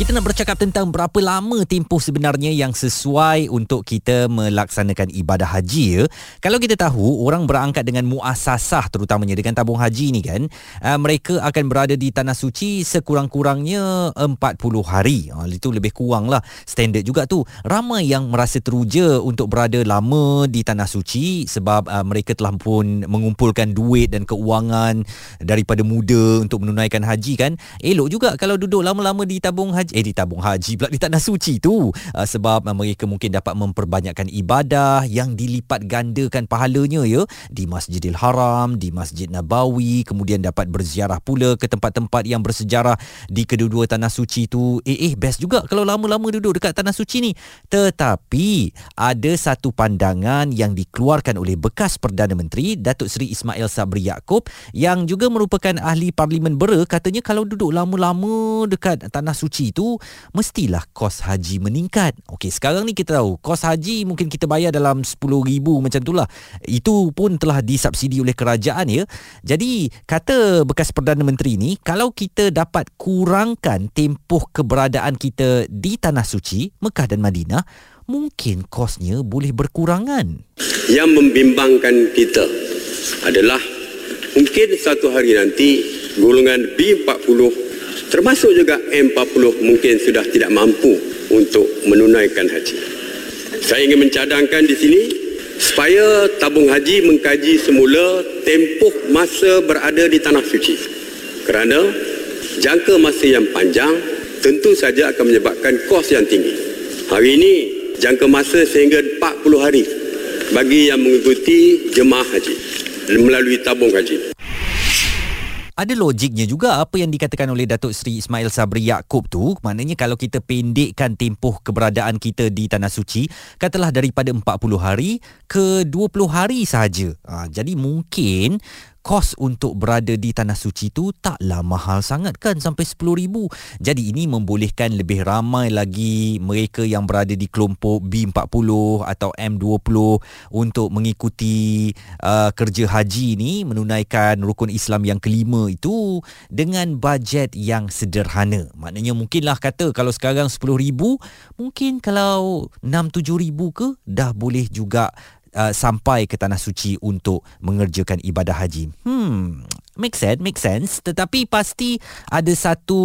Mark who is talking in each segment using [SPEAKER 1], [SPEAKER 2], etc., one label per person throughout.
[SPEAKER 1] Kita nak bercakap tentang berapa lama tempoh sebenarnya yang sesuai untuk kita melaksanakan ibadah haji ya. Kalau kita tahu orang berangkat dengan muasasah terutamanya dengan tabung haji ni kan, uh, mereka akan berada di tanah suci sekurang-kurangnya 40 hari. Uh, itu lebih kurang lah standard juga tu. Ramai yang merasa teruja untuk berada lama di tanah suci sebab uh, mereka telah pun mengumpulkan duit dan keuangan daripada muda untuk menunaikan haji kan. Elok juga kalau duduk lama-lama di tabung haji eh di tabung haji pula di tanah suci tu. Uh, sebab uh, mereka mungkin dapat memperbanyakkan ibadah yang dilipat gandakan pahalanya ya. Di Masjidil Haram di Masjid Nabawi kemudian dapat berziarah pula ke tempat-tempat yang bersejarah di kedua-dua tanah suci tu. Eh eh best juga kalau lama-lama duduk dekat tanah suci ni. Tetapi ada satu pandangan yang dikeluarkan oleh bekas Perdana Menteri Datuk Seri Ismail Sabri Yaakob yang juga merupakan ahli parlimen Bera. Katanya kalau duduk lama-lama dekat tanah suci tu itu mestilah kos haji meningkat. Okey, sekarang ni kita tahu kos haji mungkin kita bayar dalam 10,000 macam itulah. Itu pun telah disubsidi oleh kerajaan ya. Jadi kata bekas Perdana Menteri ni kalau kita dapat kurangkan tempoh keberadaan kita di tanah suci Mekah dan Madinah mungkin kosnya boleh berkurangan.
[SPEAKER 2] Yang membimbangkan kita adalah mungkin satu hari nanti golongan B40 termasuk juga M40 mungkin sudah tidak mampu untuk menunaikan haji. Saya ingin mencadangkan di sini supaya tabung haji mengkaji semula tempoh masa berada di tanah suci. Kerana jangka masa yang panjang tentu saja akan menyebabkan kos yang tinggi. Hari ini jangka masa sehingga 40 hari bagi yang mengikuti jemaah haji melalui tabung haji
[SPEAKER 1] ada logiknya juga apa yang dikatakan oleh Datuk Seri Ismail Sabri Yaakob tu. Maknanya kalau kita pendekkan tempoh keberadaan kita di Tanah Suci katalah daripada 40 hari ke 20 hari sahaja. Ha, jadi mungkin kos untuk berada di tanah suci tu taklah mahal sangat kan sampai RM10,000. Jadi ini membolehkan lebih ramai lagi mereka yang berada di kelompok B40 atau M20 untuk mengikuti uh, kerja haji ni menunaikan rukun Islam yang kelima itu dengan bajet yang sederhana. Maknanya mungkinlah kata kalau sekarang RM10,000 mungkin kalau RM6-7,000 ke dah boleh juga uh, sampai ke tanah suci untuk mengerjakan ibadah haji. Hmm, make sense, make sense. Tetapi pasti ada satu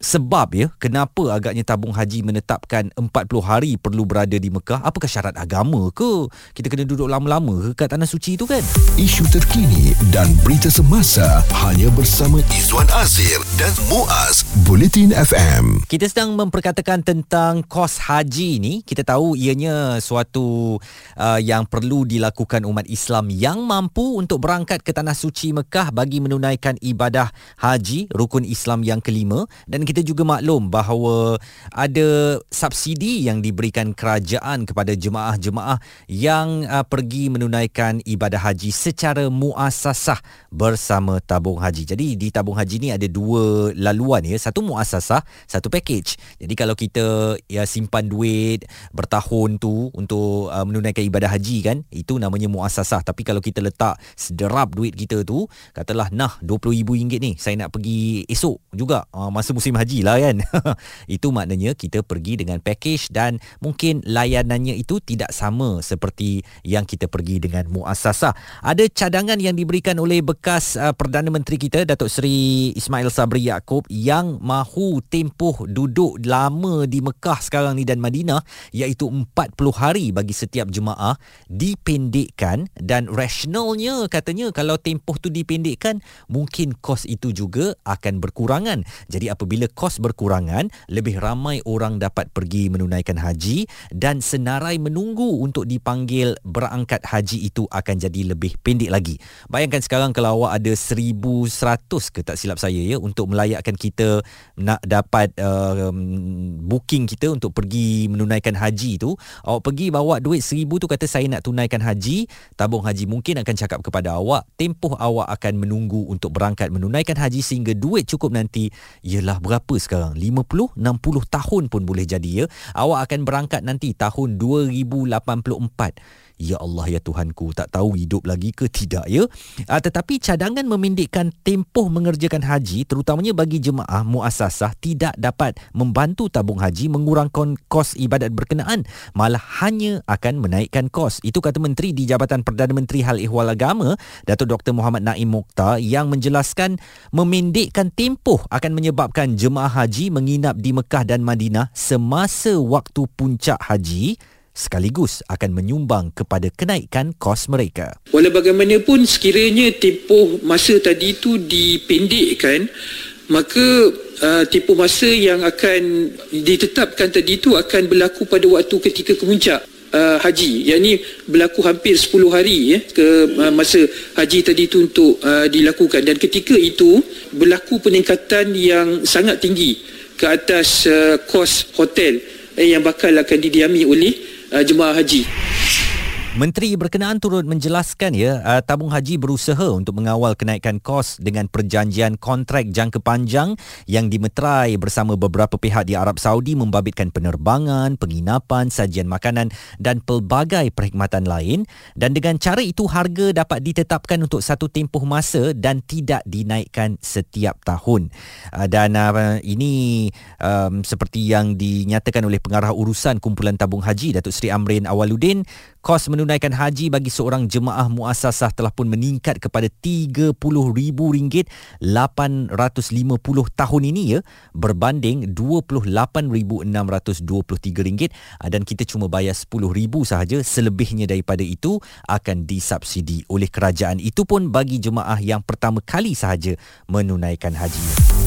[SPEAKER 1] sebab ya kenapa agaknya tabung haji menetapkan 40 hari perlu berada di Mekah. Apakah syarat agama ke? Kita kena duduk lama-lama ke kat tanah suci itu kan?
[SPEAKER 3] Isu terkini dan berita semasa hanya bersama Izwan Azir dan Muaz Bulletin FM.
[SPEAKER 1] Kita sedang memperkatakan tentang kos haji ni. Kita tahu ianya suatu uh, yang perlu dilakukan umat Islam yang mampu untuk berangkat ke tanah suci Mekah bagi menunaikan ibadah haji rukun Islam yang kelima dan kita juga maklum bahawa ada subsidi yang diberikan kerajaan kepada jemaah-jemaah yang uh, pergi menunaikan ibadah haji secara muasasah bersama tabung haji. Jadi di tabung haji ni ada dua laluan ya, satu muasasah, satu package. Jadi kalau kita ya simpan duit bertahun tu untuk uh, menunaikan ibadah haji kan itu namanya muasasah tapi kalau kita letak sederap duit kita tu katalah nah RM20,000 ni saya nak pergi esok juga. Uh, masa musim haji lah kan. Itu maknanya kita pergi dengan package dan mungkin layanannya itu tidak sama seperti yang kita pergi dengan muasasah ada cadangan yang diberikan oleh bekas uh, Perdana Menteri kita Datuk Seri Ismail Sabri Yaakob yang mahu tempoh duduk lama di Mekah sekarang ni dan Madinah iaitu 40 hari bagi setiap jemaah dipendekkan. Dan rasionalnya katanya kalau tempoh tu dipendekkan mungkin kos itu juga akan berkurangan. Jadi apabila kos berkurangan, lebih ramai orang dapat pergi menunaikan haji dan senarai menunggu untuk dipanggil berangkat haji itu akan jadi lebih pendek lagi. Bayangkan sekarang kalau awak ada 1100 ke tak silap saya ya untuk melayakkan kita nak dapat uh, booking kita untuk pergi menunaikan haji itu, awak pergi bawa duit 1000 tu kata saya nak tunaikan haji, tabung haji mungkin akan cakap kepada awak, tempoh awak akan menunggu untuk berangkat menunaikan haji sehingga duit cukup nanti ialah berapa sekarang? 50, 60 tahun pun boleh jadi ya. Awak akan berangkat nanti tahun 2084 ya Allah ya Tuhanku tak tahu hidup lagi ke tidak ya? Uh, tetapi cadangan memendekkan tempoh mengerjakan haji terutamanya bagi jemaah muasasah tidak dapat membantu tabung haji mengurangkan kos ibadat berkenaan malah hanya akan menaikkan kos. Itu kata menteri di Jabatan Perdana Menteri Hal Ehwal Agama Datuk Dr Muhammad Naim Mokhtar yang menjelaskan memendekkan tempoh akan menyebabkan jemaah haji menginap di Mekah dan Madinah semasa waktu puncak haji sekaligus akan menyumbang kepada kenaikan kos mereka.
[SPEAKER 4] Walau bagaimanapun sekiranya tempoh masa tadi itu dipendekkan maka uh, tempoh masa yang akan ditetapkan tadi itu akan berlaku pada waktu ketika kemuncak uh, haji yang berlaku hampir 10 hari ya ke uh, masa haji tadi itu untuk uh, dilakukan dan ketika itu berlaku peningkatan yang sangat tinggi ke atas uh, kos hotel eh, yang bakal akan didiami oleh uh, jemaah haji.
[SPEAKER 1] Menteri berkenaan turut menjelaskan ya uh, tabung haji berusaha untuk mengawal kenaikan kos dengan perjanjian kontrak jangka panjang yang dimeterai bersama beberapa pihak di Arab Saudi membabitkan penerbangan, penginapan, sajian makanan dan pelbagai perkhidmatan lain dan dengan cara itu harga dapat ditetapkan untuk satu tempoh masa dan tidak dinaikkan setiap tahun. Uh, dan uh, ini um, seperti yang dinyatakan oleh pengarah urusan kumpulan tabung haji Datuk Seri Amrin Awaluddin kos menunaikan haji bagi seorang jemaah muasasah telah pun meningkat kepada RM30,000 850 tahun ini ya berbanding RM28,623 ah, dan kita cuma bayar RM10,000 sahaja. Selebihnya daripada itu akan disubsidi oleh kerajaan. Itu pun bagi jemaah yang pertama kali sahaja menunaikan haji.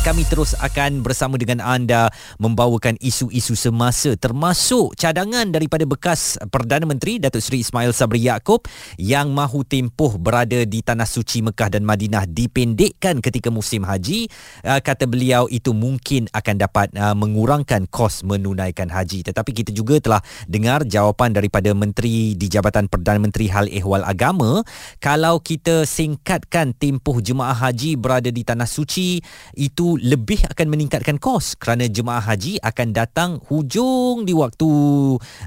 [SPEAKER 1] kami terus akan bersama dengan anda membawakan isu-isu semasa termasuk cadangan daripada bekas Perdana Menteri Datuk Seri Ismail Sabri Yaakob yang mahu tempoh berada di Tanah Suci Mekah dan Madinah dipendekkan ketika musim haji. Uh, kata beliau itu mungkin akan dapat uh, mengurangkan kos menunaikan haji. Tetapi kita juga telah dengar jawapan daripada Menteri di Jabatan Perdana Menteri Hal Ehwal Agama. Kalau kita singkatkan tempoh jemaah haji berada di Tanah Suci itu lebih akan meningkatkan kos kerana jemaah haji akan datang hujung di waktu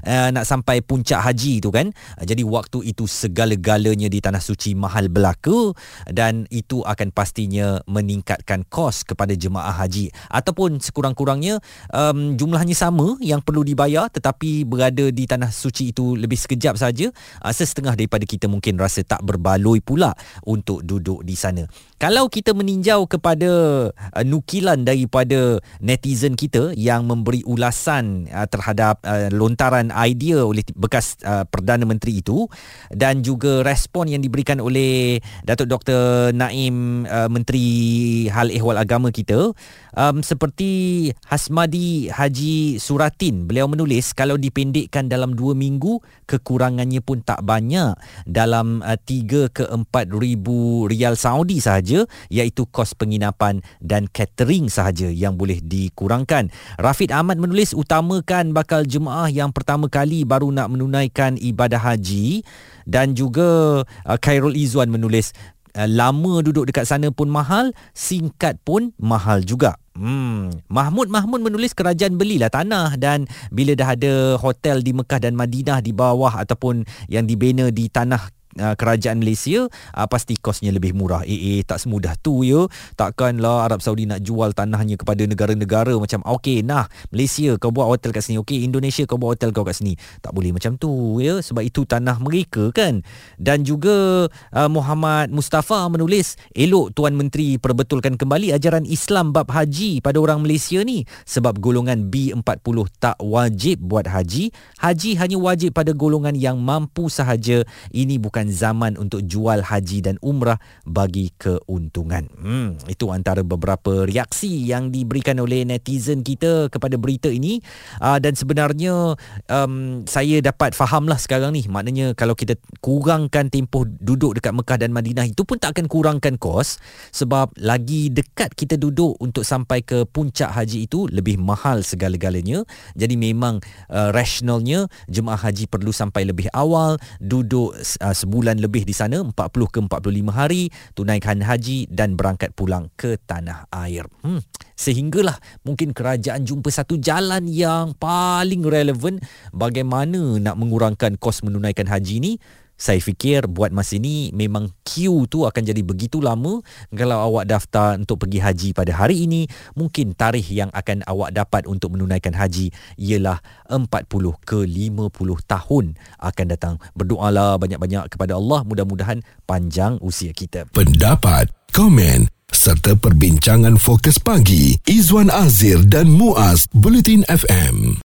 [SPEAKER 1] uh, nak sampai puncak haji itu kan. Uh, jadi waktu itu segala-galanya di tanah suci mahal belaka dan itu akan pastinya meningkatkan kos kepada jemaah haji. Ataupun sekurang-kurangnya um, jumlahnya sama yang perlu dibayar tetapi berada di tanah suci itu lebih sekejap saja uh, sesetengah daripada kita mungkin rasa tak berbaloi pula untuk duduk di sana kalau kita meninjau kepada uh, nukilan daripada netizen kita yang memberi ulasan uh, terhadap uh, lontaran idea oleh bekas uh, Perdana Menteri itu dan juga respon yang diberikan oleh Datuk Dr. Naim uh, Menteri Hal Ehwal Agama kita um, seperti Hasmadi Haji Suratin beliau menulis kalau dipendekkan dalam 2 minggu kekurangannya pun tak banyak dalam uh, 3 ke 4 ribu rial Saudi sahaja iaitu kos penginapan dan catering sahaja yang boleh dikurangkan. Rafid Ahmad menulis utamakan bakal jemaah yang pertama kali baru nak menunaikan ibadah haji dan juga uh, Khairul Izwan menulis uh, lama duduk dekat sana pun mahal, singkat pun mahal juga. Hmm, Mahmud Mahmud menulis kerajaan belilah tanah dan bila dah ada hotel di Mekah dan Madinah di bawah ataupun yang dibina di tanah uh, kerajaan Malaysia uh, pasti kosnya lebih murah. Eh, eh tak semudah tu ya. Takkanlah Arab Saudi nak jual tanahnya kepada negara-negara macam okey nah Malaysia kau buat hotel kat sini. Okey Indonesia kau buat hotel kau kat sini. Tak boleh macam tu ya sebab itu tanah mereka kan. Dan juga uh, Muhammad Mustafa menulis elok Tuan Menteri perbetulkan kembali ajaran Islam bab haji pada orang Malaysia ni sebab golongan B40 tak wajib buat haji. Haji hanya wajib pada golongan yang mampu sahaja. Ini bukan merupakan zaman untuk jual haji dan umrah bagi keuntungan. Hmm, itu antara beberapa reaksi yang diberikan oleh netizen kita kepada berita ini uh, dan sebenarnya um, saya dapat fahamlah sekarang ni maknanya kalau kita kurangkan tempoh duduk dekat Mekah dan Madinah itu pun tak akan kurangkan kos sebab lagi dekat kita duduk untuk sampai ke puncak haji itu lebih mahal segala-galanya. Jadi memang uh, rasionalnya jemaah haji perlu sampai lebih awal duduk uh, sebulan lebih di sana 40 ke 45 hari tunaikan haji dan berangkat pulang ke tanah air. Hmm, sehinggalah mungkin kerajaan jumpa satu jalan yang paling relevan bagaimana nak mengurangkan kos menunaikan haji ni saya fikir buat masa ini memang queue tu akan jadi begitu lama. Kalau awak daftar untuk pergi haji pada hari ini mungkin tarikh yang akan awak dapat untuk menunaikan haji ialah 40 ke 50 tahun akan datang. Berdoalah banyak-banyak kepada Allah. Mudah-mudahan panjang usia kita.
[SPEAKER 3] Pendapat komen serta perbincangan fokus pagi Izwan Azir dan Muaz Bulletin FM